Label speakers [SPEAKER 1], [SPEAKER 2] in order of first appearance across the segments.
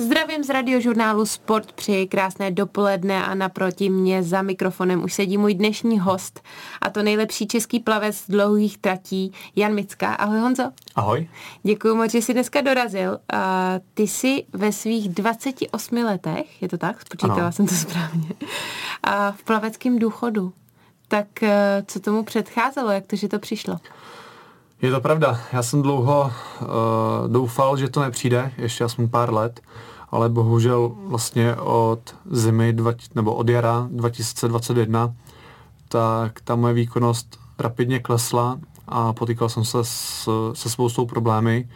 [SPEAKER 1] Zdravím z radiožurnálu Sport, při krásné dopoledne a naproti mě za mikrofonem už sedí můj dnešní host a to nejlepší český plavec z dlouhých tratí Jan Mická. Ahoj Honzo.
[SPEAKER 2] Ahoj.
[SPEAKER 1] Děkuji moc, že jsi dneska dorazil. A ty jsi ve svých 28 letech, je to tak? Spočítala ano. jsem to správně. A v plaveckém důchodu. Tak eh, co tomu předcházelo, jak to, že to přišlo?
[SPEAKER 2] Je to pravda. Já jsem dlouho uh, doufal, že to nepřijde, ještě aspoň pár let, ale bohužel vlastně od zimy, dva, nebo od jara 2021, tak ta moje výkonnost rapidně klesla a potýkal jsem se s, se spoustou problémy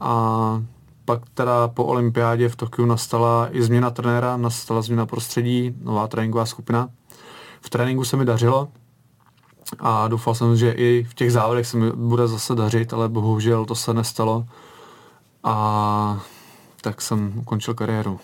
[SPEAKER 2] a pak teda po olympiádě v Tokiu nastala i změna trenéra, nastala změna prostředí, nová tréninková skupina. V tréninku se mi dařilo, a doufal jsem, že i v těch závodech se mi bude zase dařit, ale bohužel to se nestalo a tak jsem ukončil kariéru.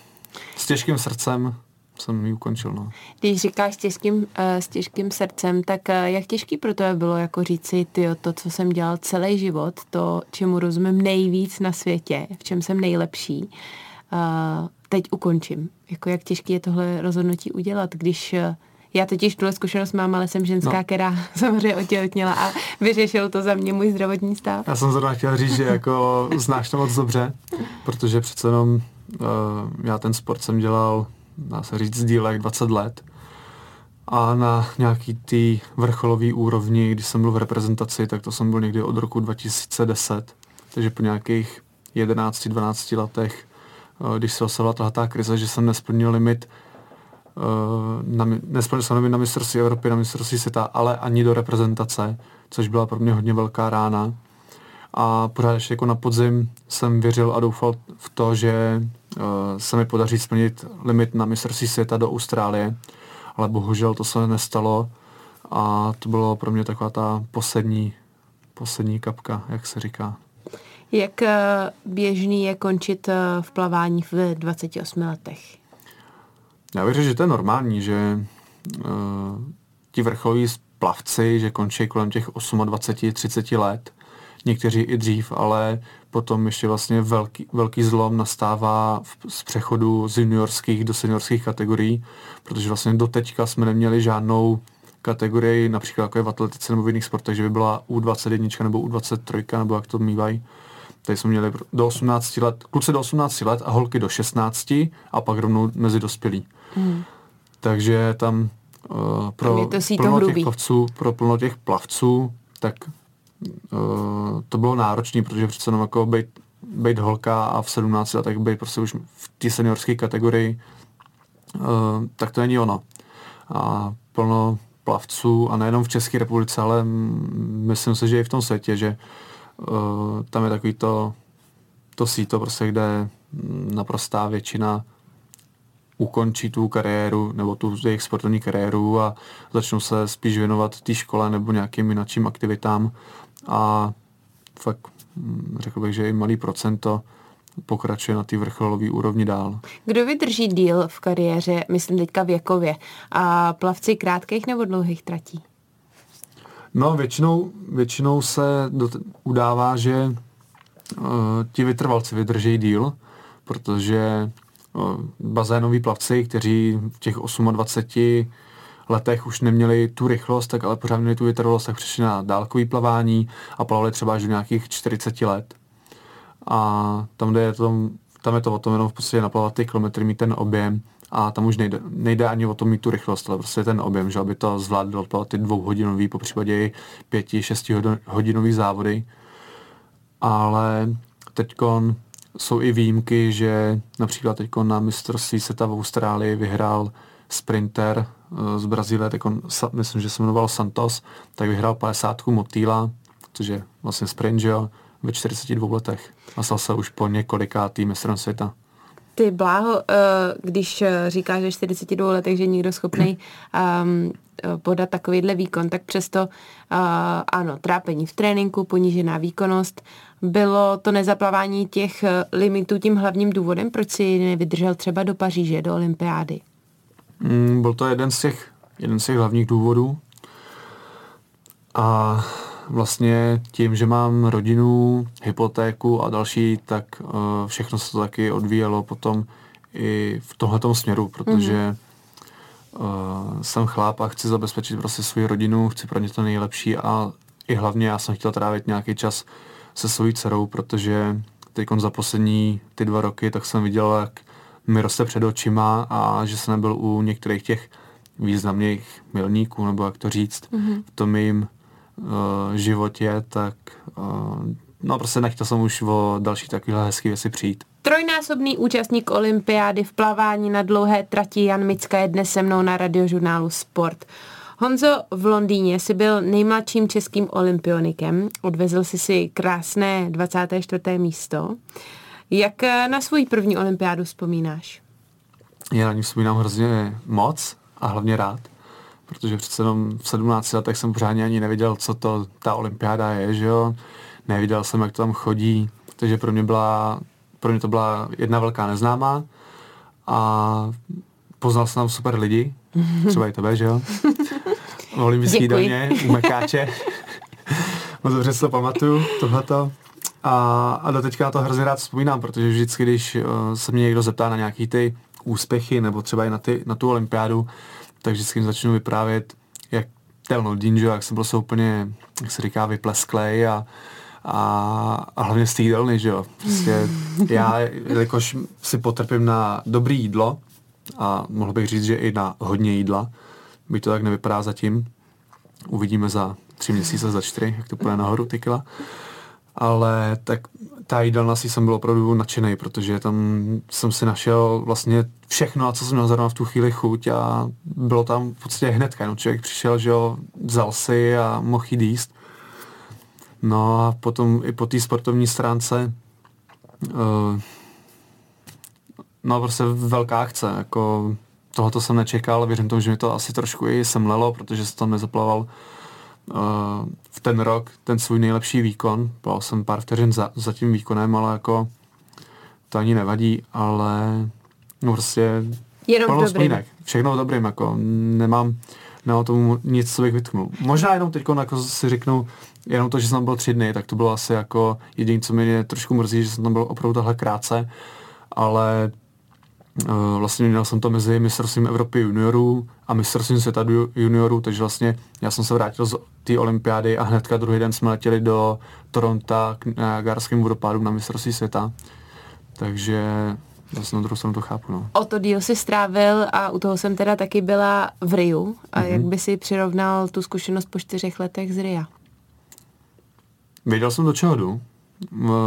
[SPEAKER 2] S těžkým srdcem jsem ji ukončil. No.
[SPEAKER 1] Když říkáš s těžkým, uh, s těžkým srdcem, tak uh, jak těžký pro to bylo jako říci, ty to, co jsem dělal celý život, to, čemu rozumím nejvíc na světě, v čem jsem nejlepší, uh, teď ukončím. Jako jak těžký je tohle rozhodnutí udělat, když uh, já totiž tuhle zkušenost mám, ale jsem ženská, no. která samozřejmě otěhotněla a vyřešil to za mě můj zdravotní stav.
[SPEAKER 2] Já jsem zrovna chtěl říct, že jako znáš to moc dobře, protože přece jenom uh, já ten sport jsem dělal, dá se říct, dílek 20 let a na nějaký ty vrcholový úrovni, když jsem byl v reprezentaci, tak to jsem byl někdy od roku 2010, takže po nějakých 11-12 letech, uh, když se osala tahle krize, že jsem nesplnil limit Eh, na, nesplnil jsem na mistrovství Evropy, na mistrovství světa, ale ani do reprezentace, což byla pro mě hodně velká rána. A pořád ještě jako na podzim jsem věřil a doufal v to, že uh, se mi podaří splnit limit na mistrovství světa do Austrálie, ale bohužel to se nestalo a to bylo pro mě taková ta poslední, poslední kapka, jak se říká.
[SPEAKER 1] Jak eh, běžný je končit v plavání v 28 letech?
[SPEAKER 2] Já věřím, že to je normální, že uh, ti vrcholoví plavci, že končí kolem těch 28-30 let, někteří i dřív, ale potom ještě vlastně velký, velký zlom nastává v, z přechodu z juniorských do seniorských kategorií, protože vlastně do teďka jsme neměli žádnou kategorii, například jako je v atletice nebo v jiných sportech, že by byla U21 nebo U23, nebo jak to mývají. Tady jsme měli do 18 let, kluci do 18 let a holky do 16 a pak rovnou mezi dospělí. Hmm. Takže tam uh, pro
[SPEAKER 1] to
[SPEAKER 2] plno těch plavců, pro plno těch plavců, tak uh, to bylo náročné, protože přece jenom jako být, být holka a v 17 letech být prostě už v té seniorské kategorii, uh, tak to není ono. A plno plavců, a nejenom v České republice, ale myslím si, že i v tom světě, že uh, tam je takový to, to síto, prostě, kde naprostá většina ukončí tu kariéru nebo tu jejich sportovní kariéru a začnou se spíš věnovat té škole nebo nějakým jiným aktivitám a fakt hm, řekl bych, že i malý procento pokračuje na té vrcholové úrovni dál.
[SPEAKER 1] Kdo vydrží díl v kariéře, myslím teďka věkově, a plavci krátkých nebo dlouhých tratí?
[SPEAKER 2] No, většinou, většinou se do, udává, že uh, ti vytrvalci vydrží díl, protože bazénoví plavci, kteří v těch 28 letech už neměli tu rychlost, tak ale pořád měli tu vytrvalost, tak přišli na dálkový plavání a plavali třeba až do nějakých 40 let. A tam, je to, tam je to o tom jenom v podstatě naplavat ty kilometry, mít ten objem a tam už nejde, nejde ani o to mít tu rychlost, ale prostě ten objem, že aby to zvládlo odplavat ty dvouhodinový, po případě i pěti, šesti hodinový závody. Ale teďkon jsou i výjimky, že například teď na mistrovství světa v Austrálii vyhrál sprinter eh, z Brazílie, teď myslím, že se jmenoval Santos, tak vyhrál 50 motýla, což je vlastně sprint, že jo, ve 42 letech. A stal se už po několikátý mistrem světa.
[SPEAKER 1] Ty bláho, eh, když eh, říkáš že 42 letech, že někdo schopný um, podat takovýhle výkon, tak přesto uh, ano, trápení v tréninku, ponížená výkonnost. Bylo to nezaplavání těch limitů tím hlavním důvodem, proč si nevydržel třeba do Paříže, do olympiády?
[SPEAKER 2] Mm, byl to jeden z těch, jeden z těch hlavních důvodů. A vlastně tím, že mám rodinu, hypotéku a další, tak uh, všechno se to taky odvíjelo potom i v tomhletom směru, protože mm-hmm. uh, jsem chláp a chci zabezpečit prostě svou rodinu, chci pro ně to nejlepší a i hlavně já jsem chtěl trávit nějaký čas se svojí dcerou, protože teď za poslední ty dva roky, tak jsem viděl, jak mi roste před očima a že jsem nebyl u některých těch významných milníků, nebo jak to říct, mm-hmm. v tom jejím uh, životě, tak uh, no prostě nechtěl jsem už o další takovéhle hezké věci přijít.
[SPEAKER 1] Trojnásobný účastník olympiády v plavání na dlouhé trati Jan Micka je dnes se mnou na radiožurnálu Sport. Honzo, v Londýně si byl nejmladším českým olympionikem, odvezl si si krásné 24. místo. Jak na svůj první olympiádu vzpomínáš?
[SPEAKER 2] Já na ní vzpomínám hrozně moc a hlavně rád, protože přece jenom v 17 letech jsem pořádně ani nevěděl, co to ta olympiáda je, že jo. Neviděl jsem, jak to tam chodí, takže pro mě byla, pro mě to byla jedna velká neznámá a poznal jsem tam super lidi, třeba i tebe, že jo. V olympijský domě, u Mekáče. Moc dobře si to pamatuju, tohleto. A, a do teďka to hrozně rád vzpomínám, protože vždycky, když uh, se mě někdo zeptá na nějaký ty úspěchy, nebo třeba i na, ty, na tu olympiádu, tak vždycky jim začnu vyprávět, jak ten Londýn, že jak jsem byl úplně, jak se říká, vyplesklej a, a, a hlavně stýdelný, že jo. Prostě já, jelikož si potrpím na dobrý jídlo, a mohl bych říct, že i na hodně jídla, by to tak nevypadá zatím. Uvidíme za tři měsíce, za čtyři, jak to půjde nahoru, ty kila ale tak ta jídelna si jsem byl opravdu nadšený, protože tam jsem si našel vlastně všechno, co jsem měl zrovna v tu chvíli chuť a bylo tam v podstatě hnedka, no člověk přišel, že jo, vzal si a mohl jít jíst. No a potom i po té sportovní stránce uh, no prostě velká akce, jako tohoto jsem nečekal, věřím tomu, že mi to asi trošku i semlelo, protože jsem tam nezaplaval v ten rok ten svůj nejlepší výkon. Byl jsem pár vteřin za, za tím výkonem, ale jako to ani nevadí, ale no prostě
[SPEAKER 1] Jenom dobrým. Spínek.
[SPEAKER 2] Všechno dobrým, jako nemám, nemám tomu nic, co bych vytknul. Možná jenom teď jako si řeknu, jenom to, že jsem tam byl tři dny, tak to bylo asi jako jediné, co mě trošku mrzí, že jsem tam byl opravdu tahle krátce, ale vlastně měl jsem to mezi mistrovstvím Evropy juniorů a mistrovstvím světa juniorů, takže vlastně já jsem se vrátil z té olympiády a hnedka druhý den jsme letěli do Toronto k Niagarským vodopádům na mistrovství světa. Takže Zase na druhou stranu to chápu, no.
[SPEAKER 1] O to díl si strávil a u toho jsem teda taky byla v Riu. A mm-hmm. jak by si přirovnal tu zkušenost po čtyřech letech z Ria?
[SPEAKER 2] Věděl jsem, do čeho jdu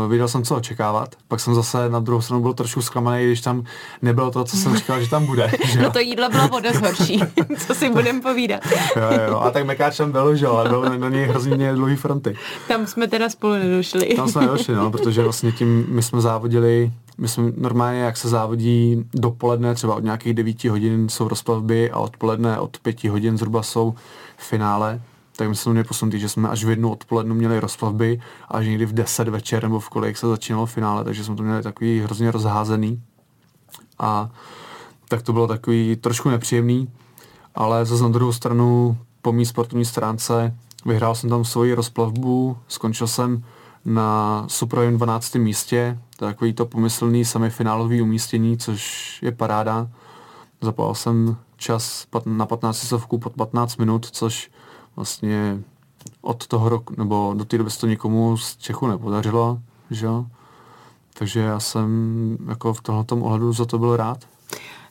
[SPEAKER 2] věděl jsem, co očekávat. Pak jsem zase na druhou stranu byl trošku zklamaný, když tam nebylo to, co jsem říkal, že tam bude. Že
[SPEAKER 1] no to jídlo bylo o dost horší, co si budem povídat.
[SPEAKER 2] jo, jo, a tak Mekáč tam byl, že ale byl na, na něj hrozně dlouhý fronty.
[SPEAKER 1] Tam jsme teda spolu nedošli.
[SPEAKER 2] tam jsme nedošli, no, protože vlastně tím my jsme závodili, my jsme normálně, jak se závodí dopoledne, třeba od nějakých 9 hodin jsou rozplavby a odpoledne od 5 hodin zhruba jsou finále, tak my jsme měli posunutý, že jsme až v jednu odpolednu měli rozplavby a že někdy v 10 večer nebo v kolik se začínalo finále, takže jsme to měli takový hrozně rozházený. A tak to bylo takový trošku nepříjemný, ale zase na druhou stranu po mý sportovní stránce vyhrál jsem tam svoji rozplavbu, skončil jsem na Suprojim 12. místě, to je takový to pomyslný semifinálový umístění, což je paráda. Zapal jsem čas na 15 stovku pod 15 minut, což vlastně od toho roku, nebo do té doby se to nikomu z Čechu nepodařilo, že jo? Takže já jsem jako v tomhle ohledu za to byl rád.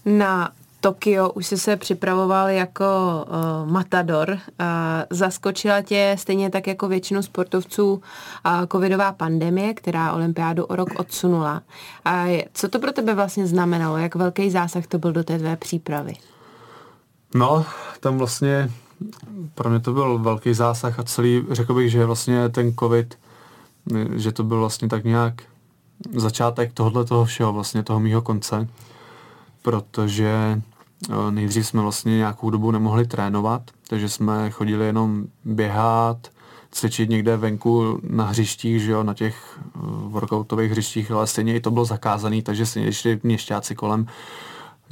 [SPEAKER 1] Na Tokio už jsi se připravoval jako uh, matador. Uh, zaskočila tě stejně tak jako většinu sportovců uh, covidová pandemie, která olympiádu o rok odsunula. A uh, co to pro tebe vlastně znamenalo? Jak velký zásah to byl do té tvé přípravy?
[SPEAKER 2] No, tam vlastně pro mě to byl velký zásah a celý, řekl bych, že vlastně ten covid, že to byl vlastně tak nějak začátek tohohle toho všeho, vlastně toho mýho konce, protože eh, nejdřív jsme vlastně nějakou dobu nemohli trénovat, takže jsme chodili jenom běhat, cvičit někde venku na hřištích, že jo, na těch eh, workoutových hřištích, ale stejně i to bylo zakázané, takže stejně šli měšťáci kolem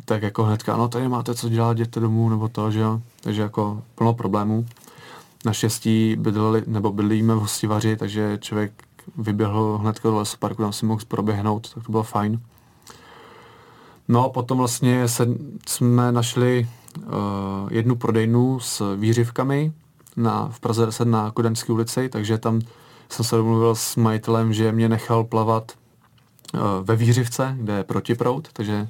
[SPEAKER 2] tak jako hnedka, no tady máte co dělat, jděte domů, nebo to, že jo. Takže jako plno problémů. naštěstí bydleli, nebo bydlíme v hostivaři, takže člověk vyběhl hned do lesoparku, tam si mohl proběhnout, tak to bylo fajn. No a potom vlastně se, jsme našli uh, jednu prodejnu s výřivkami na, v Praze 10 na Kodaňské ulici, takže tam jsem se domluvil s majitelem, že mě nechal plavat uh, ve výřivce, kde je protiprout, takže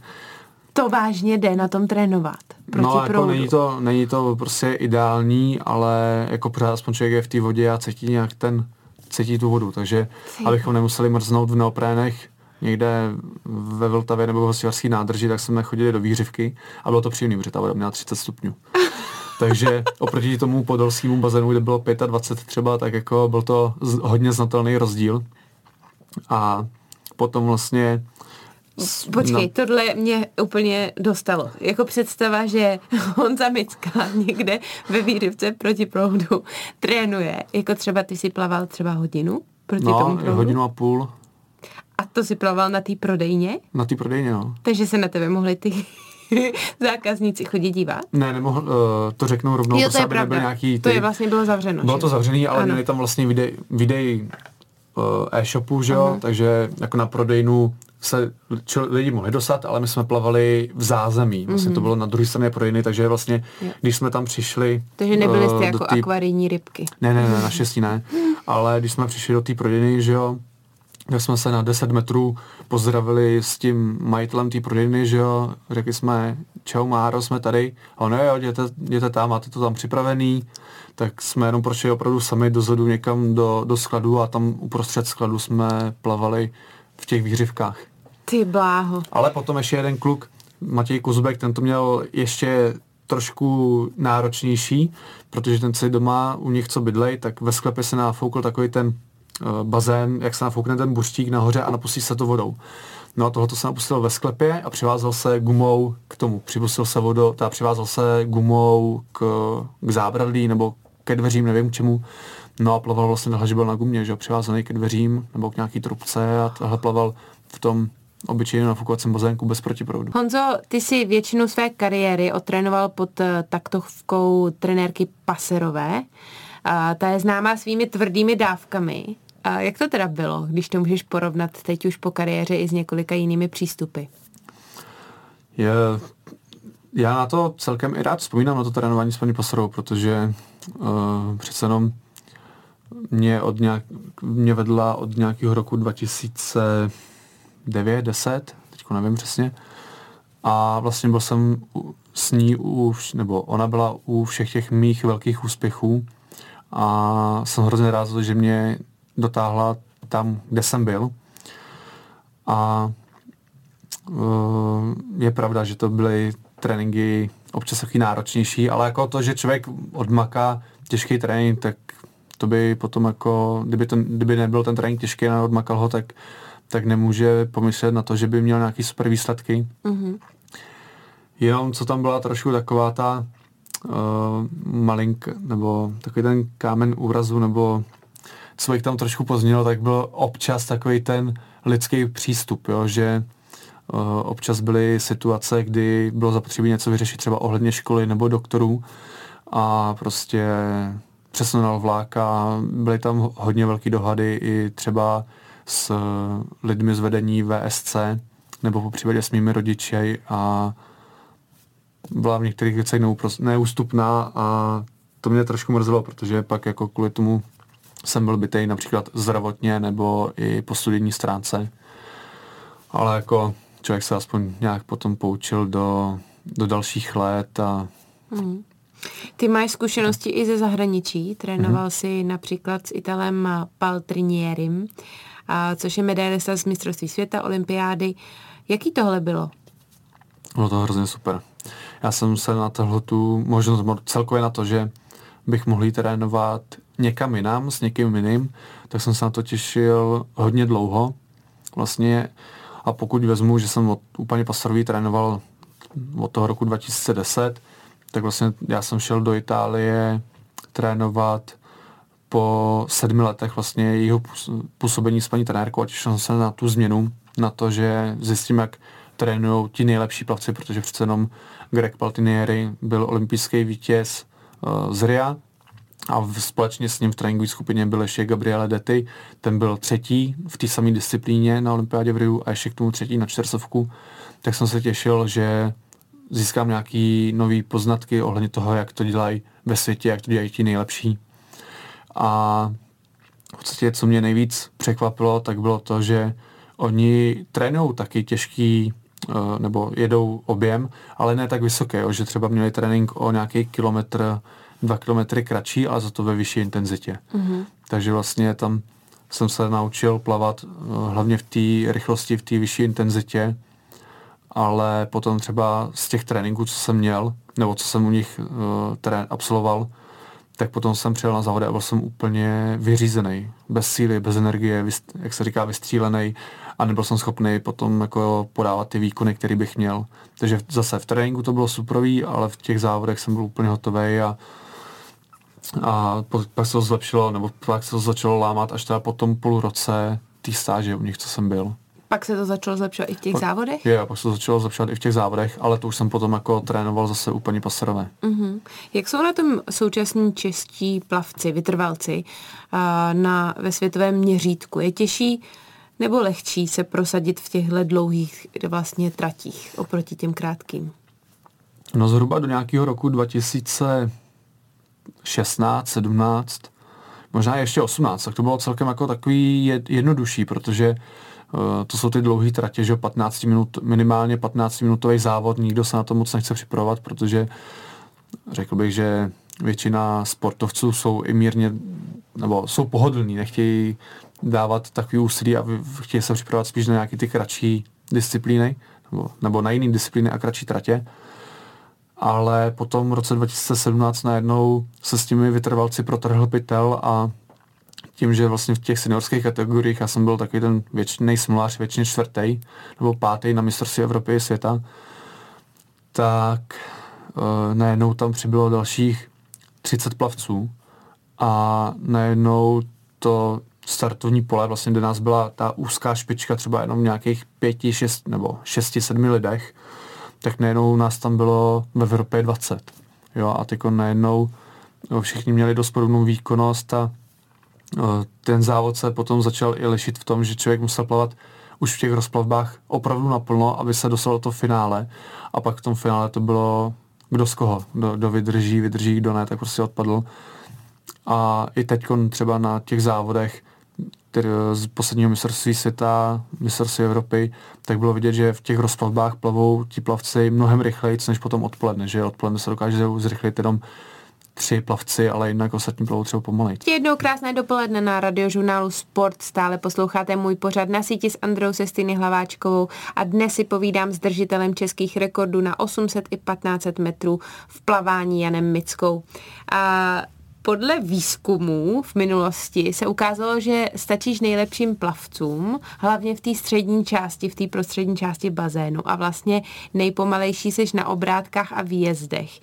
[SPEAKER 1] to vážně jde na tom trénovat. Proti
[SPEAKER 2] no, jako
[SPEAKER 1] proudu.
[SPEAKER 2] není to, není to prostě ideální, ale jako pořád aspoň člověk je v té vodě a cítí nějak ten, cítí tu vodu, takže Cítě. abychom nemuseli mrznout v neoprénech někde ve Vltavě nebo v hostivarské nádrži, tak jsme chodili do výřivky a bylo to příjemné, protože ta voda měla 30 stupňů. Takže oproti tomu podolskému bazénu, kde bylo 25 třeba, tak jako byl to hodně znatelný rozdíl. A potom vlastně
[SPEAKER 1] Počkej, no. tohle mě úplně dostalo. Jako představa, že Honza Micka někde ve výrivce proti proudu trénuje. Jako třeba ty si plaval třeba hodinu proti
[SPEAKER 2] no,
[SPEAKER 1] tomu proudu?
[SPEAKER 2] hodinu a půl.
[SPEAKER 1] A to si plaval na té prodejně?
[SPEAKER 2] Na té prodejně, no.
[SPEAKER 1] Takže se na tebe mohli ty zákazníci chodit dívat?
[SPEAKER 2] Ne, nemohl, uh, to řeknou rovnou,
[SPEAKER 1] jo, to je pravda.
[SPEAKER 2] nějaký
[SPEAKER 1] ty... To je vlastně bylo zavřeno.
[SPEAKER 2] Bylo to zavřený, ale ano. měli tam vlastně videj, videj uh, e-shopu, že jo, takže jako na prodejnu se čel, lidi mohli dostat, ale my jsme plavali v zázemí. Vlastně mm-hmm. to mhm. bylo na druhé straně prodejny, takže vlastně, jo. když jsme tam přišli...
[SPEAKER 1] Takže nebyli jste uh, jako tý... akvarijní rybky.
[SPEAKER 2] Ne, ne, ne, naštěstí ne. Ale když jsme přišli do té prodejny, že jo, tak jsme se na 10 metrů pozdravili s tím majitelem té prodejny, že jo, řekli jsme, čau Máro, jsme tady, a ono jo, jděte, jděte tam, máte to tam připravený, tak jsme jenom prošli opravdu sami dozadu někam do, do skladu a tam uprostřed skladu jsme plavali v těch výřivkách.
[SPEAKER 1] Ty bláho.
[SPEAKER 2] Ale potom ještě jeden kluk, Matěj Kuzbek, ten to měl ještě trošku náročnější, protože ten si doma u nich co bydlej, tak ve sklepě se nafoukl takový ten uh, bazén, jak se nafoukne ten buštík nahoře a napustí se to vodou. No a tohoto se napustil ve sklepě a přivázal se gumou k tomu. Připustil se vodou, teda přivázal se gumou k, k zábradlí nebo ke dveřím, nevím k čemu. No a plaval vlastně takhle, že byl na gumě, že přivázaný ke dveřím nebo k nějaký trubce a tahle plaval v tom obyčejně na fukovacím bazénku bez protiproudu.
[SPEAKER 1] Honzo, ty si většinu své kariéry otrénoval pod eh, taktovkou trenérky Paserové. A ta je známá svými tvrdými dávkami. A jak to teda bylo, když to můžeš porovnat teď už po kariéře i s několika jinými přístupy?
[SPEAKER 2] Je, já na to celkem i rád vzpomínám na to trénování s paní Paserovou, protože uh, přece jenom mě, od nějak, mě vedla od nějakého roku 2000 9, 10, teďko nevím přesně. A vlastně byl jsem s ní u, nebo ona byla u všech těch mých velkých úspěchů a jsem hrozně rád, že mě dotáhla tam, kde jsem byl. A uh, je pravda, že to byly tréninky občas taky náročnější, ale jako to, že člověk odmaká těžký trénink, tak to by potom jako, kdyby, ten, kdyby nebyl ten trénink těžký a odmakal ho, tak tak nemůže pomyslet na to, že by měl nějaký super výsledky. Mm-hmm. Jenom co tam byla trošku taková ta uh, malink, nebo takový ten kámen úrazu, nebo co bych tam trošku pozněl, tak byl občas takový ten lidský přístup, jo, že uh, občas byly situace, kdy bylo zapotřebí něco vyřešit třeba ohledně školy nebo doktorů a prostě přesunul vlák a byly tam hodně velké dohady i třeba s lidmi z vedení VSC nebo po případě s mými rodiči a byla v některých věcech neústupná a to mě trošku mrzelo, protože pak jako kvůli tomu jsem byl bytej například zdravotně nebo i po studijní stránce. Ale jako člověk se aspoň nějak potom poučil do, do dalších let a mm.
[SPEAKER 1] Ty máš zkušenosti i ze zahraničí. Trénoval mm-hmm. si například s Italem Paltrinierim a což je medailista z mistrovství světa, olympiády. Jaký tohle bylo?
[SPEAKER 2] Bylo to hrozně super. Já jsem se na tohle tu možnost, celkově na to, že bych mohl trénovat někam jinam, s někým jiným, tak jsem se na to těšil hodně dlouho. Vlastně a pokud vezmu, že jsem od úplně pastorový trénoval od toho roku 2010, tak vlastně já jsem šel do Itálie trénovat po sedmi letech vlastně jejího působení s paní trenérkou a těšil jsem se na tu změnu, na to, že zjistím, jak trénují ti nejlepší plavci, protože přece jenom Greg Paltinieri byl olympijský vítěz uh, z RIA a v, společně s ním v tréninkové skupině byl ještě Gabriele Dety, ten byl třetí v té samé disciplíně na olympiádě v Riu a ještě k tomu třetí na čtyřsovku, tak jsem se těšil, že získám nějaký nový poznatky ohledně toho, jak to dělají ve světě, jak to dělají ti nejlepší. A v podstatě, co mě nejvíc překvapilo, tak bylo to, že oni trénují taky těžký eh, nebo jedou objem, ale ne tak vysoké, že třeba měli trénink o nějaký kilometr, dva kilometry kratší, ale za to ve vyšší intenzitě. Mm-hmm. Takže vlastně tam jsem se naučil plavat eh, hlavně v té rychlosti, v té vyšší intenzitě, ale potom třeba z těch tréninků, co jsem měl, nebo co jsem u nich uh, terén absolvoval, tak potom jsem přijel na závody a byl jsem úplně vyřízený, bez síly, bez energie, jak se říká, vystřílený a nebyl jsem schopný potom jako podávat ty výkony, které bych měl. Takže zase v tréninku to bylo superový, ale v těch závodech jsem byl úplně hotový a a pak se to zlepšilo, nebo pak se to začalo lámat až teda po tom půl roce té stáže u nich, co jsem byl.
[SPEAKER 1] Pak se to začalo zlepšovat i v těch
[SPEAKER 2] pak,
[SPEAKER 1] závodech?
[SPEAKER 2] Je, pak se to začalo zlepšovat i v těch závodech, ale to už jsem potom jako trénoval zase úplně paserové.
[SPEAKER 1] Uh-huh. Jak jsou na tom současní čeští plavci, vytrvalci uh, na, ve světovém měřítku? Je těžší nebo lehčí se prosadit v těchto dlouhých vlastně tratích oproti těm krátkým?
[SPEAKER 2] No zhruba do nějakého roku 2016, 17, možná ještě 18, tak to bylo celkem jako takový jednodušší, protože Eh, to jsou ty dlouhé tratě, že 15 minut, minimálně 15 minutový závod, nikdo se na to moc nechce připravovat, protože řekl bych, že většina sportovců jsou i mírně, nebo jsou pohodlní, nechtějí dávat takový úsilí a chtějí se připravovat spíš na nějaké ty kratší disciplíny, nebo, nebo na jiné disciplíny a kratší tratě. Ale potom v roce 2017 najednou se s těmi vytrvalci protrhl pytel a tím, že vlastně v těch seniorských kategoriích já jsem byl takový ten věčný smolář, většině čtvrtý nebo pátý na mistrovství Evropy a světa, tak uh, najednou tam přibylo dalších 30 plavců a najednou to startovní pole, vlastně kde nás byla ta úzká špička třeba jenom nějakých pěti, šest nebo šesti, sedmi lidech, tak najednou nás tam bylo ve Evropě 20. Jo, a teď najednou jo, všichni měli dost podobnou výkonnost a ten závod se potom začal i lišit v tom, že člověk musel plavat už v těch rozplavbách opravdu naplno, aby se dostal do finále. A pak v tom finále to bylo kdo z koho, kdo, kdo vydrží, vydrží, kdo ne, tak prostě odpadl. A i teď třeba na těch závodech z posledního mistrovství světa, mistrovství Evropy, tak bylo vidět, že v těch rozplavbách plavou ti plavci mnohem rychleji, než potom odpoledne, že odpoledne se dokáže zrychlit jenom tři plavci, ale jinak ostatní plavou třeba pomalej.
[SPEAKER 1] Jednou krásné dopoledne na radiožurnálu Sport. Stále posloucháte můj pořad na síti s Androu Sestiny Hlaváčkovou a dnes si povídám s držitelem českých rekordů na 800 i 1500 metrů v plavání Janem Mickou. A podle výzkumů v minulosti se ukázalo, že stačíš nejlepším plavcům, hlavně v té střední části, v té prostřední části bazénu a vlastně nejpomalejší seš na obrátkách a výjezdech.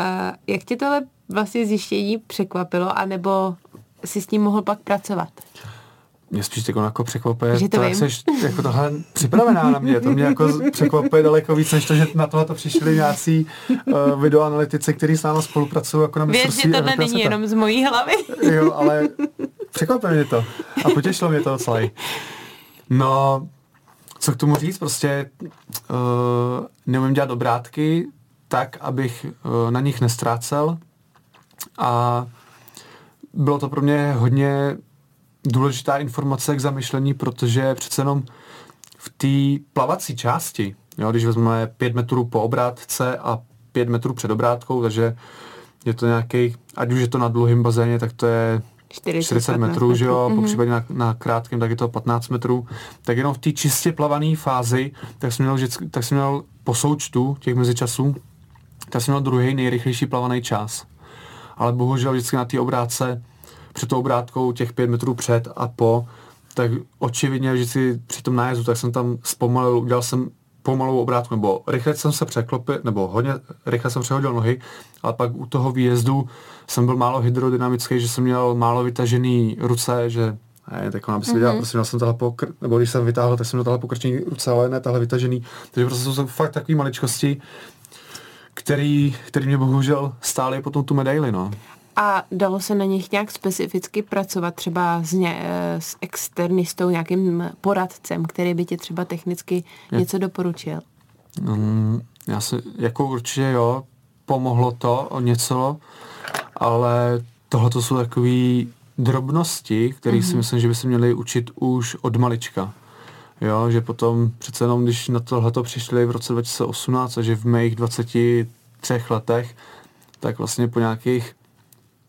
[SPEAKER 1] Uh, jak tě tohle vlastně zjištění překvapilo, anebo si s ním mohl pak pracovat?
[SPEAKER 2] Mě spíš jako, jako překvapuje že to, to jak jsi jako tohle připravená na mě. To mě jako překvapuje daleko víc, než to, že na tohle to přišli nějací uh, videoanalytici, kteří s námi spolupracují jako na
[SPEAKER 1] mistrovství. Věř, že tohle není jenom z mojí hlavy.
[SPEAKER 2] jo, ale překvapuje mě to. A potěšilo mě to docela. No, co k tomu říct, prostě uh, neumím dělat obrátky tak, abych uh, na nich nestrácel a bylo to pro mě hodně důležitá informace k zamyšlení, protože přece jenom v té plavací části, jo, když vezmeme pět metrů po obrátce a pět metrů před obrátkou, takže je to nějaký, ať už je to na dlouhém bazéně, tak to je 40, 40 metrů, že jo, mm-hmm. po případě na, na krátkém, tak je to 15 metrů, tak jenom v té čistě plavané fázi, tak jsem měl, vždycky, tak jsem měl po součtu těch mezičasů, tak jsem měl druhý nejrychlejší plavaný čas. Ale bohužel vždycky na té obrátce před tou obrátkou těch pět metrů před a po, tak očividně vždycky při tom nájezdu, tak jsem tam zpomalil, udělal jsem pomalou obrátku, nebo rychle jsem se překlopil, nebo hodně rychle jsem přehodil nohy, ale pak u toho výjezdu jsem byl málo hydrodynamický, že jsem měl málo vytažený ruce, že ne, tak ona by si viděla, mm-hmm. prostě měl jsem tahle pokr, nebo když jsem vytáhl, tak jsem měl tahle pokrčený ruce, ale ne tahle vytažený. Takže prostě jsou fakt takové maličkosti, který, který mě bohužel stály potom tu medaili, no.
[SPEAKER 1] A dalo se na nich nějak specificky pracovat třeba s, ně, eh, s externistou, nějakým poradcem, který by ti třeba technicky je. něco doporučil?
[SPEAKER 2] Um, já si, jako určitě jo, pomohlo to o něco, ale tohle to jsou takové drobnosti, které mm-hmm. si mhm. myslím, že by se měly učit už od malička. Jo, že potom přece jenom, když na tohleto přišli v roce 2018 a že v mých 23 letech, tak vlastně po nějakých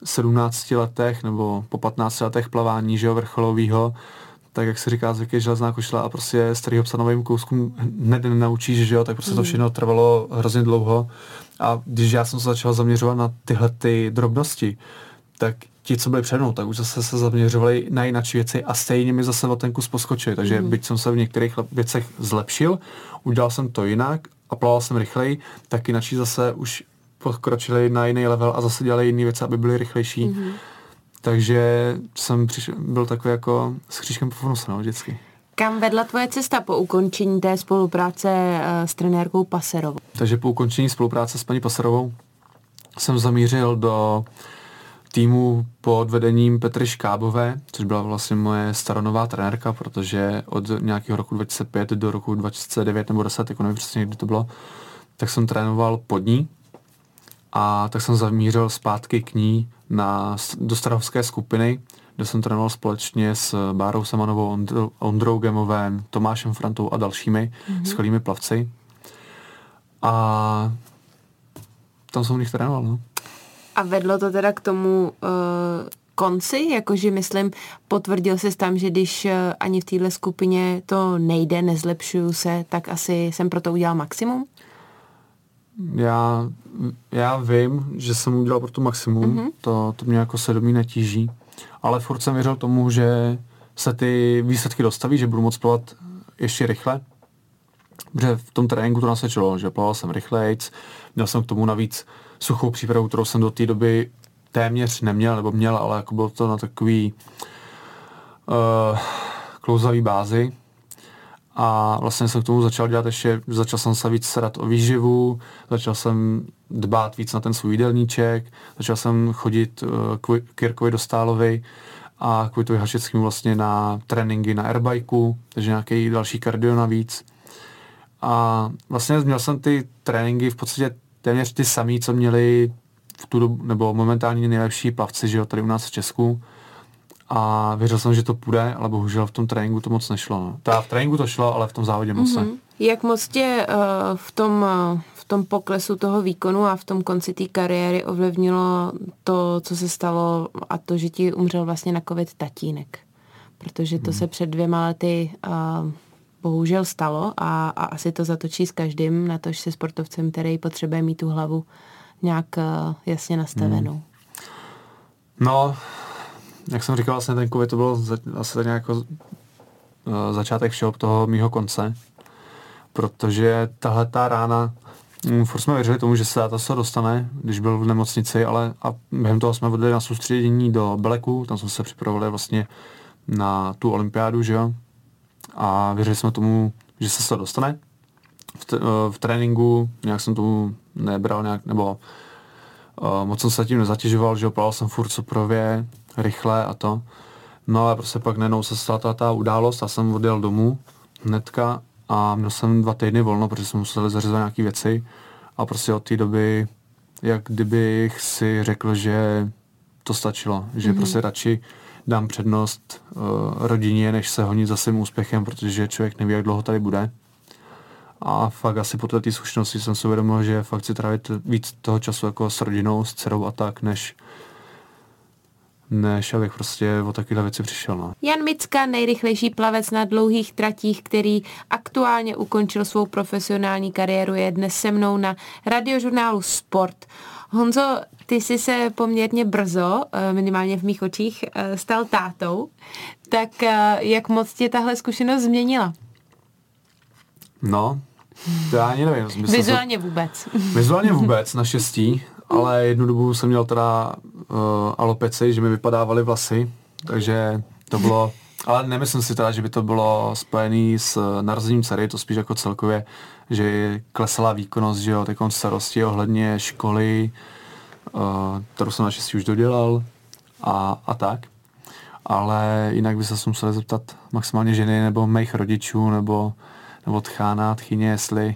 [SPEAKER 2] 17 letech nebo po 15 letech plavání, že jo, vrcholovýho, tak jak se říká, zvyk je železná košile a prostě starýho psa novým kouskům hned nenaučíš, že jo, tak prostě to mm. všechno trvalo hrozně dlouho. A když já jsem se začal zaměřovat na tyhle ty drobnosti, tak ti, co byli přede mnou, tak už zase se zaměřovali na jiné věci a stejně mi zase o ten kus poskočili. Takže mm. byť jsem se v některých věcech zlepšil, udělal jsem to jinak a plaval jsem rychleji, tak jinak zase už pokročili na jiný level a zase dělali jiné věci, aby byly rychlejší. Mm-hmm. Takže jsem přišel, byl takový jako s křížkem po no, vždycky.
[SPEAKER 1] Kam vedla tvoje cesta po ukončení té spolupráce uh, s trenérkou Paserovou?
[SPEAKER 2] Takže po ukončení spolupráce s paní Paserovou jsem zamířil do týmu pod vedením Petry Škábové, což byla vlastně moje staronová trenérka, protože od nějakého roku 2005 do roku 2009 nebo 10, jako nevím přesně, kdy to bylo, tak jsem trénoval pod ní a tak jsem zamířil zpátky k ní na, do Strahovské skupiny, kde jsem trénoval společně s Bárou Samanovou, Ondrou, Ondrou Gemovém, Tomášem Frantou a dalšími mm-hmm. skvělými plavci. A tam jsem u nich trénoval, no.
[SPEAKER 1] A vedlo to teda k tomu uh, konci, jakože myslím, potvrdil se tam, že když uh, ani v téhle skupině to nejde, nezlepšuju se, tak asi jsem pro to udělal maximum?
[SPEAKER 2] Já, já vím, že jsem udělal pro to maximum, mm-hmm. to, to mě jako sedomí netíží, ale furt jsem věřil tomu, že se ty výsledky dostaví, že budu moct plavat ještě rychle, protože v tom tréninku to nasvědčilo, že plaval jsem rychlejc, měl jsem k tomu navíc suchou přípravu, kterou jsem do té doby téměř neměl, nebo měl, ale jako bylo to na takový uh, klouzavý bázi, a vlastně jsem k tomu začal dělat ještě, začal jsem se víc starat o výživu, začal jsem dbát víc na ten svůj jídelníček, začal jsem chodit uh, k Jirkovi Dostálovi a k Vojtovi Hašeckým vlastně na tréninky na airbajku, takže nějaký další kardio navíc. A vlastně měl jsem ty tréninky v podstatě téměř ty samý, co měli v tu dobu, nebo momentálně nejlepší plavci, že jo, tady u nás v Česku a věřil jsem, že to půjde, ale bohužel v tom tréninku to moc nešlo. No. Teda v tréninku to šlo, ale v tom závodě moc mm-hmm. ne.
[SPEAKER 1] Jak moc tě uh, v, tom, uh, v tom poklesu toho výkonu a v tom konci té kariéry ovlivnilo to, co se stalo a to, že ti umřel vlastně na covid tatínek? Protože to hmm. se před dvěma lety uh, bohužel stalo a, a asi to zatočí s každým, na to, se sportovcem, který potřebuje mít tu hlavu nějak uh, jasně nastavenou. Hmm.
[SPEAKER 2] No, jak jsem říkal, vlastně ten covid to bylo za, asi tak nějak jako uh, začátek všeho toho mýho konce, protože tahle ta rána, um, furt jsme věřili tomu, že se to dostane, když byl v nemocnici, ale a během toho jsme vodili na soustředění do Beleku, tam jsme se připravovali vlastně na tu olympiádu, že jo, a věřili jsme tomu, že se to dostane. V, t- uh, v tréninku nějak jsem tomu nebral nějak, nebo uh, moc jsem se tím nezatěžoval, že jo, jsem furt soprově, rychle a to. No ale prostě pak nenou se stala ta, ta událost a jsem odjel domů hnedka a měl jsem dva týdny volno, protože jsem musel zařizovat nějaké věci a prostě od té doby, jak kdybych si řekl, že to stačilo, že mm-hmm. prostě radši dám přednost uh, rodině, než se honit za svým úspěchem, protože člověk neví, jak dlouho tady bude. A fakt asi po té zkušenosti jsem si uvědomil, že fakt si trávit víc toho času jako s rodinou, s dcerou a tak, než než abych prostě o takové věci přišel. No.
[SPEAKER 1] Jan Micka, nejrychlejší plavec na dlouhých tratích, který aktuálně ukončil svou profesionální kariéru, je dnes se mnou na radiožurnálu Sport. Honzo, ty jsi se poměrně brzo, eh, minimálně v mých očích, eh, stal tátou. Tak eh, jak moc tě tahle zkušenost změnila?
[SPEAKER 2] No, to já ani nevím.
[SPEAKER 1] Vizuálně vůbec.
[SPEAKER 2] Vizuálně vůbec, naštěstí ale jednu dobu jsem měl teda uh, alopeci, že mi vypadávaly vlasy, takže to bylo, ale nemyslím si teda, že by to bylo spojené s narozením dcery, to spíš jako celkově, že klesala výkonnost, že jo, teď starosti ohledně školy, kterou jsem naštěstí už dodělal a, a tak. Ale jinak by se museli zeptat maximálně ženy nebo mých rodičů nebo, nebo tchána, tchyně, jestli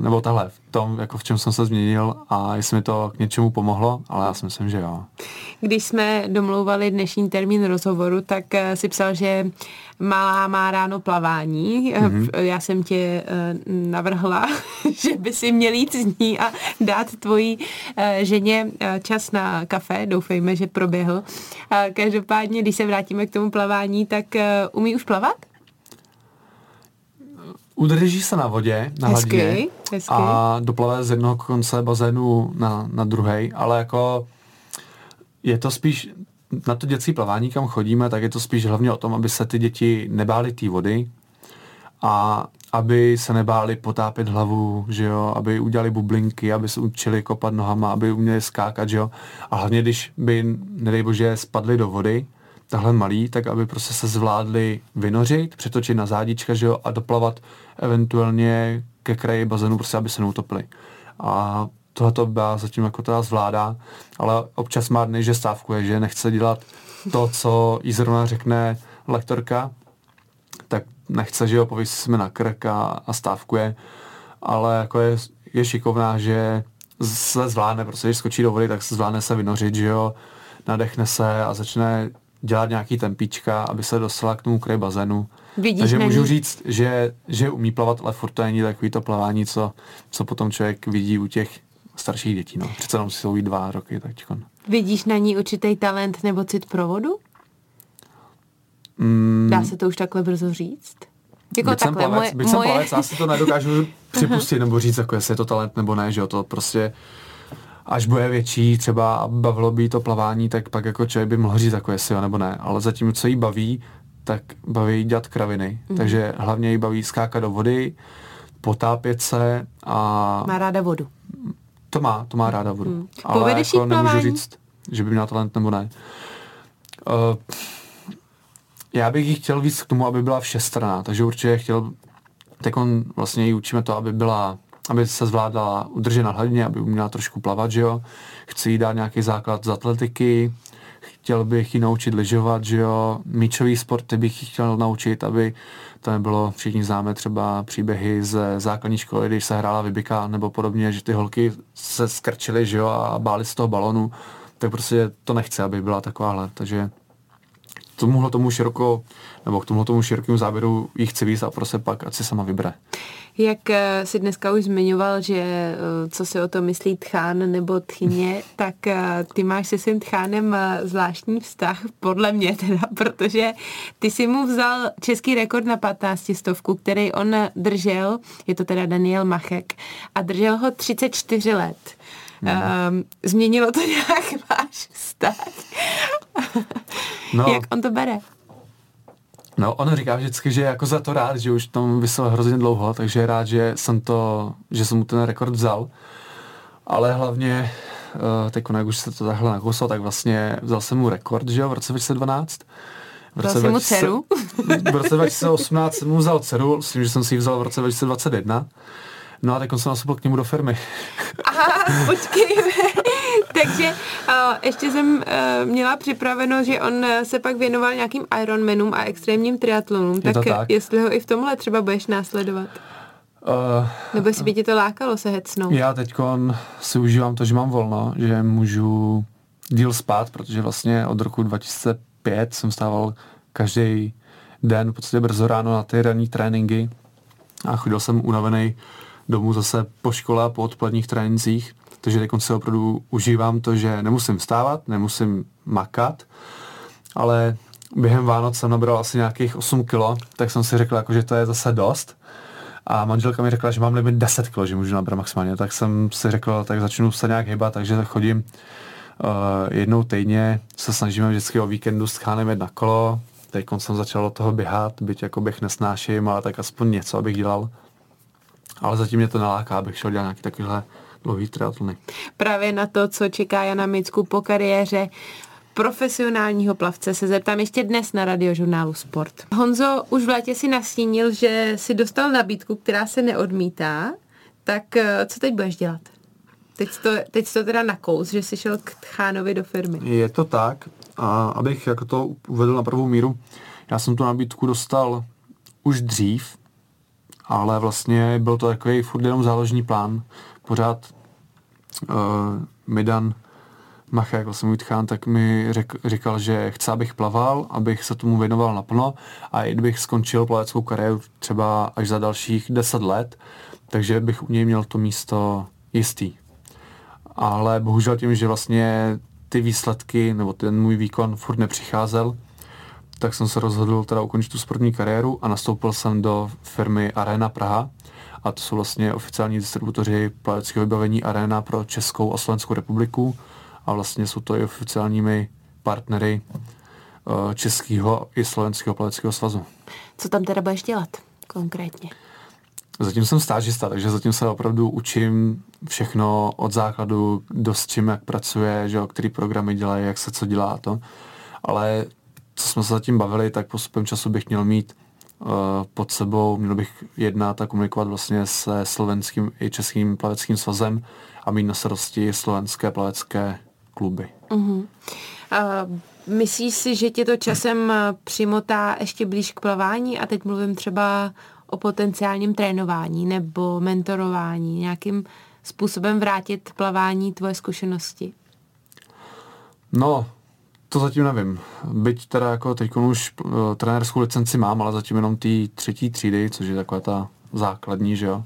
[SPEAKER 2] nebo tahle, v tom, jako v čem jsem se změnil a jestli mi to k něčemu pomohlo, ale já si myslím, že jo.
[SPEAKER 1] Když jsme domlouvali dnešní termín rozhovoru, tak eh, si psal, že malá má ráno plavání. Mm-hmm. Já jsem tě navrhla, že by si měl jít z ní a dát tvojí ženě čas na kafe. Doufejme, že proběhl. Každopádně, když se vrátíme k tomu plavání, tak umí už plavat?
[SPEAKER 2] Udrží se na vodě, na hezky, hladině hezky. a doplave z jednoho konce bazénu na, na druhý, ale jako je to spíš na to dětské plavání, kam chodíme, tak je to spíš hlavně o tom, aby se ty děti nebály té vody a aby se nebáli potápět hlavu, že jo, aby udělali bublinky, aby se učili kopat nohama, aby uměli skákat, že jo. A hlavně, když by, nedej bože, spadli do vody, tahle malý, tak aby prostě se zvládli vynořit, přetočit na zádička, že jo, a doplavat eventuálně ke kraji bazénu, prostě aby se neutopili. A tohle to zatím jako teda zvládá, ale občas má dny, že stávkuje, že nechce dělat to, co jí zrovna řekne lektorka, tak nechce, že jo, pověsí jsme na krk a, a stávkuje, ale jako je, je šikovná, že se zvládne, prostě když skočí do vody, tak se zvládne se vynořit, že jo, nadechne se a začne dělat nějaký tempíčka, aby se dostala k tomu kraji bazénu. Vidíš, Takže můžu říct, že, že umí plavat, ale furt to není takový to plavání, co, co potom člověk vidí u těch starších dětí. No. Přece jenom jsou jí dva roky. Tak
[SPEAKER 1] Vidíš na ní určitý talent nebo cit pro vodu? Mm. Dá se to už takhle brzo říct?
[SPEAKER 2] Jako byť takhle, jsem plavec, moje, byť moje... jsem plavec, já si to nedokážu připustit nebo říct, jako jestli je to talent nebo ne, že jo, to prostě až bude větší, třeba bavilo by to plavání, tak pak jako člověk by mohl říct, jako jestli jo nebo ne. Ale zatím, co jí baví, tak baví jí dělat kraviny. Mm. Takže hlavně jí baví skákat do vody, potápět se a...
[SPEAKER 1] Má ráda vodu.
[SPEAKER 2] To má, to má ráda vodu. Mm. Ale Povedeš jako nemůžu říct, že by měla talent nebo ne. Uh, já bych jí chtěl víc k tomu, aby byla všestraná, takže určitě chtěl, tak on vlastně jí učíme to, aby byla aby se zvládala udržet na hladině, aby uměla trošku plavat, že jo. Chci jí dát nějaký základ z atletiky, chtěl bych ji naučit lyžovat, že jo. Míčový sporty bych ji chtěl naučit, aby to nebylo, všichni známe třeba příběhy ze základní školy, když se hrála vybika nebo podobně, že ty holky se skrčily, že jo, a báli z toho balonu, tak prostě to nechce, aby byla takováhle, takže tomuhle tomu široko, nebo k tomuhle tomu širokému záběru jí chci víc a prostě pak, ať si sama vybere.
[SPEAKER 1] Jak eh, si dneska už zmiňoval, že eh, co si o to myslí tchán nebo tchyně, tak eh, ty máš se svým tchánem zvláštní vztah, podle mě teda, protože ty si mu vzal český rekord na 15 stovku, který on držel, je to teda Daniel Machek, a držel ho 34 let. Um, změnilo to nějak váš vztah? No, Jak on to bere?
[SPEAKER 2] No, on říká vždycky, že je jako za to rád, že už tam vysel hrozně dlouho, takže je rád, že jsem to, že jsem mu ten rekord vzal. Ale hlavně, uh, teď jak už se to takhle nakousal, tak vlastně vzal jsem mu rekord, že jo, v roce 2012.
[SPEAKER 1] V roce vzal 2000, mu dceru?
[SPEAKER 2] V roce 2018 jsem mu vzal dceru, s tím, že jsem si ji vzal v roce 2021. No a teď jsem nastoupil k němu do firmy.
[SPEAKER 1] Aha, počkej. Takže uh, ještě jsem uh, měla připraveno, že on uh, se pak věnoval nějakým Ironmanům a extrémním triatlonům. Tak, tak jestli ho i v tomhle třeba budeš následovat. Uh, Nebo jestli by tě to lákalo se hecnout?
[SPEAKER 2] Já teď si užívám to, že mám volno, že můžu díl spát, protože vlastně od roku 2005 jsem stával každý den, v podstatě brzo ráno na ty ranní tréninky a chodil jsem unavený domů zase po škole a po odpoledních trénincích takže teď si opravdu užívám to, že nemusím vstávat, nemusím makat, ale během Vánoc jsem nabral asi nějakých 8 kilo, tak jsem si řekl, jako, že to je zase dost. A manželka mi řekla, že mám limit 10 kilo, že můžu nabrat maximálně, tak jsem si řekl, tak začnu se nějak hýbat, takže chodím uh, jednou týdně, se snažíme vždycky o víkendu s Chánem jet na kolo, teď jsem začal od toho běhat, byť jako bych nesnáším, ale tak aspoň něco, abych dělal. Ale zatím mě to naláká, abych šel dělat nějaký takovýhle dlouhý triatlony.
[SPEAKER 1] Právě na to, co čeká Jana Micku po kariéře profesionálního plavce se zeptám ještě dnes na radiožurnálu Sport. Honzo, už v létě si nastínil, že si dostal nabídku, která se neodmítá, tak eh, co teď budeš dělat? Teď to, teď to teda nakous, že jsi šel k Tchánovi do firmy.
[SPEAKER 2] Je to tak. A abych jako to uvedl na prvou míru, já jsem tu nabídku dostal už dřív, ale vlastně byl to takový furt jenom záložní plán. Pořád uh, mi dan Machek, vlastně můj tchán, tak mi řek, říkal, že chce, abych plaval, abych se tomu věnoval naplno a i kdybych skončil plaveckou kariéru třeba až za dalších deset let, takže bych u něj měl to místo jistý. Ale bohužel tím, že vlastně ty výsledky nebo ten můj výkon furt nepřicházel, tak jsem se rozhodl teda ukončit tu sportní kariéru a nastoupil jsem do firmy Arena Praha. A to jsou vlastně oficiální distributoři plaveckého vybavení Arena pro Českou a Slovenskou republiku. A vlastně jsou to i oficiálními partnery uh, Českého i Slovenského plaveckého svazu.
[SPEAKER 1] Co tam teda budeš dělat konkrétně?
[SPEAKER 2] Zatím jsem stážista, takže zatím se opravdu učím všechno od základu, do s čím, jak pracuje, že jo, který programy dělají, jak se co dělá a to. Ale co jsme se zatím bavili, tak postupem času bych měl mít pod sebou, měl bych jednat a komunikovat vlastně se slovenským i českým plaveckým svazem a mít na starosti slovenské plavecké kluby. Uh-huh.
[SPEAKER 1] Uh, myslíš si, že tě to časem přimotá ještě blíž k plavání a teď mluvím třeba o potenciálním trénování nebo mentorování, nějakým způsobem vrátit plavání tvoje zkušenosti?
[SPEAKER 2] No, to zatím nevím. Byť teda jako teď už uh, trenérskou licenci mám, ale zatím jenom ty třetí třídy, což je taková ta základní, že jo.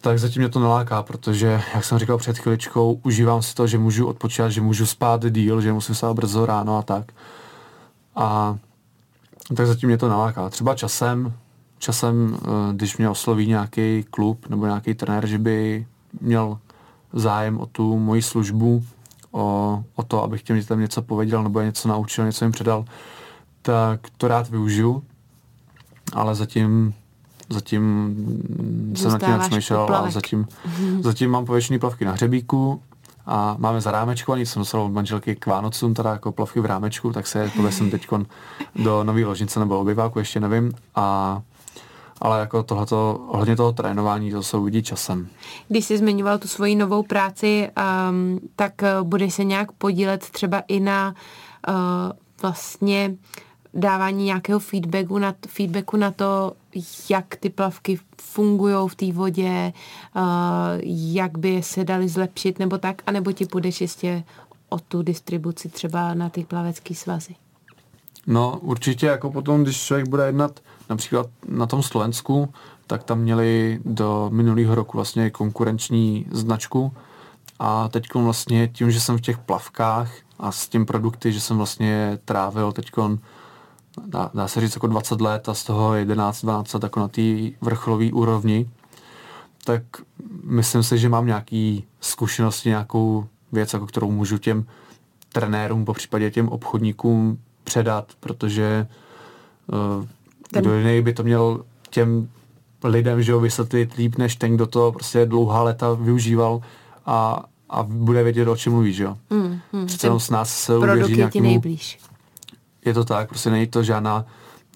[SPEAKER 2] Tak zatím mě to neláká, protože, jak jsem říkal před chviličkou, užívám si to, že můžu odpočívat, že můžu spát díl, že musím stát brzo ráno a tak. A tak zatím mě to neláká. Třeba časem, časem, uh, když mě osloví nějaký klub nebo nějaký trenér, že by měl zájem o tu moji službu, o, o to, abych těm dětem něco pověděl nebo něco naučil, něco jim předal, tak to rád využiju, ale zatím zatím jsem na tím nepřemýšlel a zatím, mm-hmm. zatím mám povětšiný plavky na hřebíku a máme za rámečku, ani jsem dostal od manželky k Vánocům, teda jako plavky v rámečku, tak se povesím teď do nový ložnice nebo obyváku, ještě nevím. A ale jako tohleto, ohledně toho trénování, to se uvidí časem.
[SPEAKER 1] Když jsi zmiňoval tu svoji novou práci, um, tak uh, budeš se nějak podílet třeba i na uh, vlastně dávání nějakého feedbacku na, feedbacku na to, jak ty plavky fungují v té vodě, uh, jak by se dali zlepšit nebo tak, anebo ti půjdeš ještě o tu distribuci třeba na ty plavecké svazy?
[SPEAKER 2] No určitě jako potom, když člověk bude jednat například na tom Slovensku, tak tam měli do minulého roku vlastně konkurenční značku. A teď vlastně tím, že jsem v těch plavkách a s tím produkty, že jsem vlastně trávil teď dá, dá se říct jako 20 let a z toho 11, 12 let jako na té vrcholové úrovni, tak myslím si, že mám nějaký zkušenosti, nějakou věc, jako kterou můžu těm trenérům, po případě těm obchodníkům předat, protože uh, ten... kdo jiný by to měl těm lidem, že jo, vysvětlit líp, než ten, kdo to prostě dlouhá léta využíval a, a bude vědět, o čem mluví, že jo. Mm, mm, Přece jenom s nás se
[SPEAKER 1] uvěří nějakému... nejblíž.
[SPEAKER 2] Je to tak, prostě není to žádná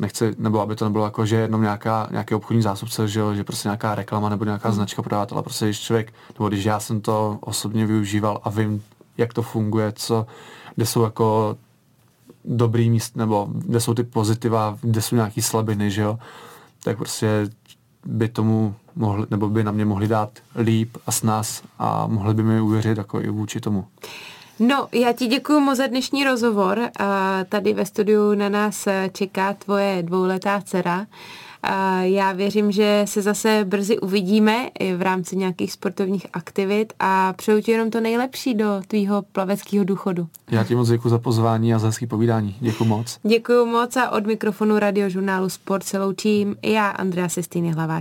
[SPEAKER 2] nechci, nebo aby to nebylo jako, že jenom nějaká, nějaký obchodní zástupce, že, že prostě nějaká reklama nebo nějaká mm. značka prodávat, ale prostě když člověk, nebo když já jsem to osobně využíval a vím, jak to funguje, co, kde jsou jako dobrý míst, nebo kde jsou ty pozitiva, kde jsou nějaký slabiny, že jo, tak prostě by tomu mohli, nebo by na mě mohli dát líp a s nás a mohli by mi uvěřit jako i vůči tomu.
[SPEAKER 1] No, já ti děkuji moc za dnešní rozhovor. Tady ve studiu na nás čeká tvoje dvouletá dcera. A já věřím, že se zase brzy uvidíme i v rámci nějakých sportovních aktivit a přeju ti jenom to nejlepší do tvýho plaveckého důchodu.
[SPEAKER 2] Já ti moc děkuji za pozvání a za hezký povídání. Děkuji moc.
[SPEAKER 1] Děkuji moc a od mikrofonu radiožurnálu Sport se loučím já, Andrea Sestýny Hlaváč.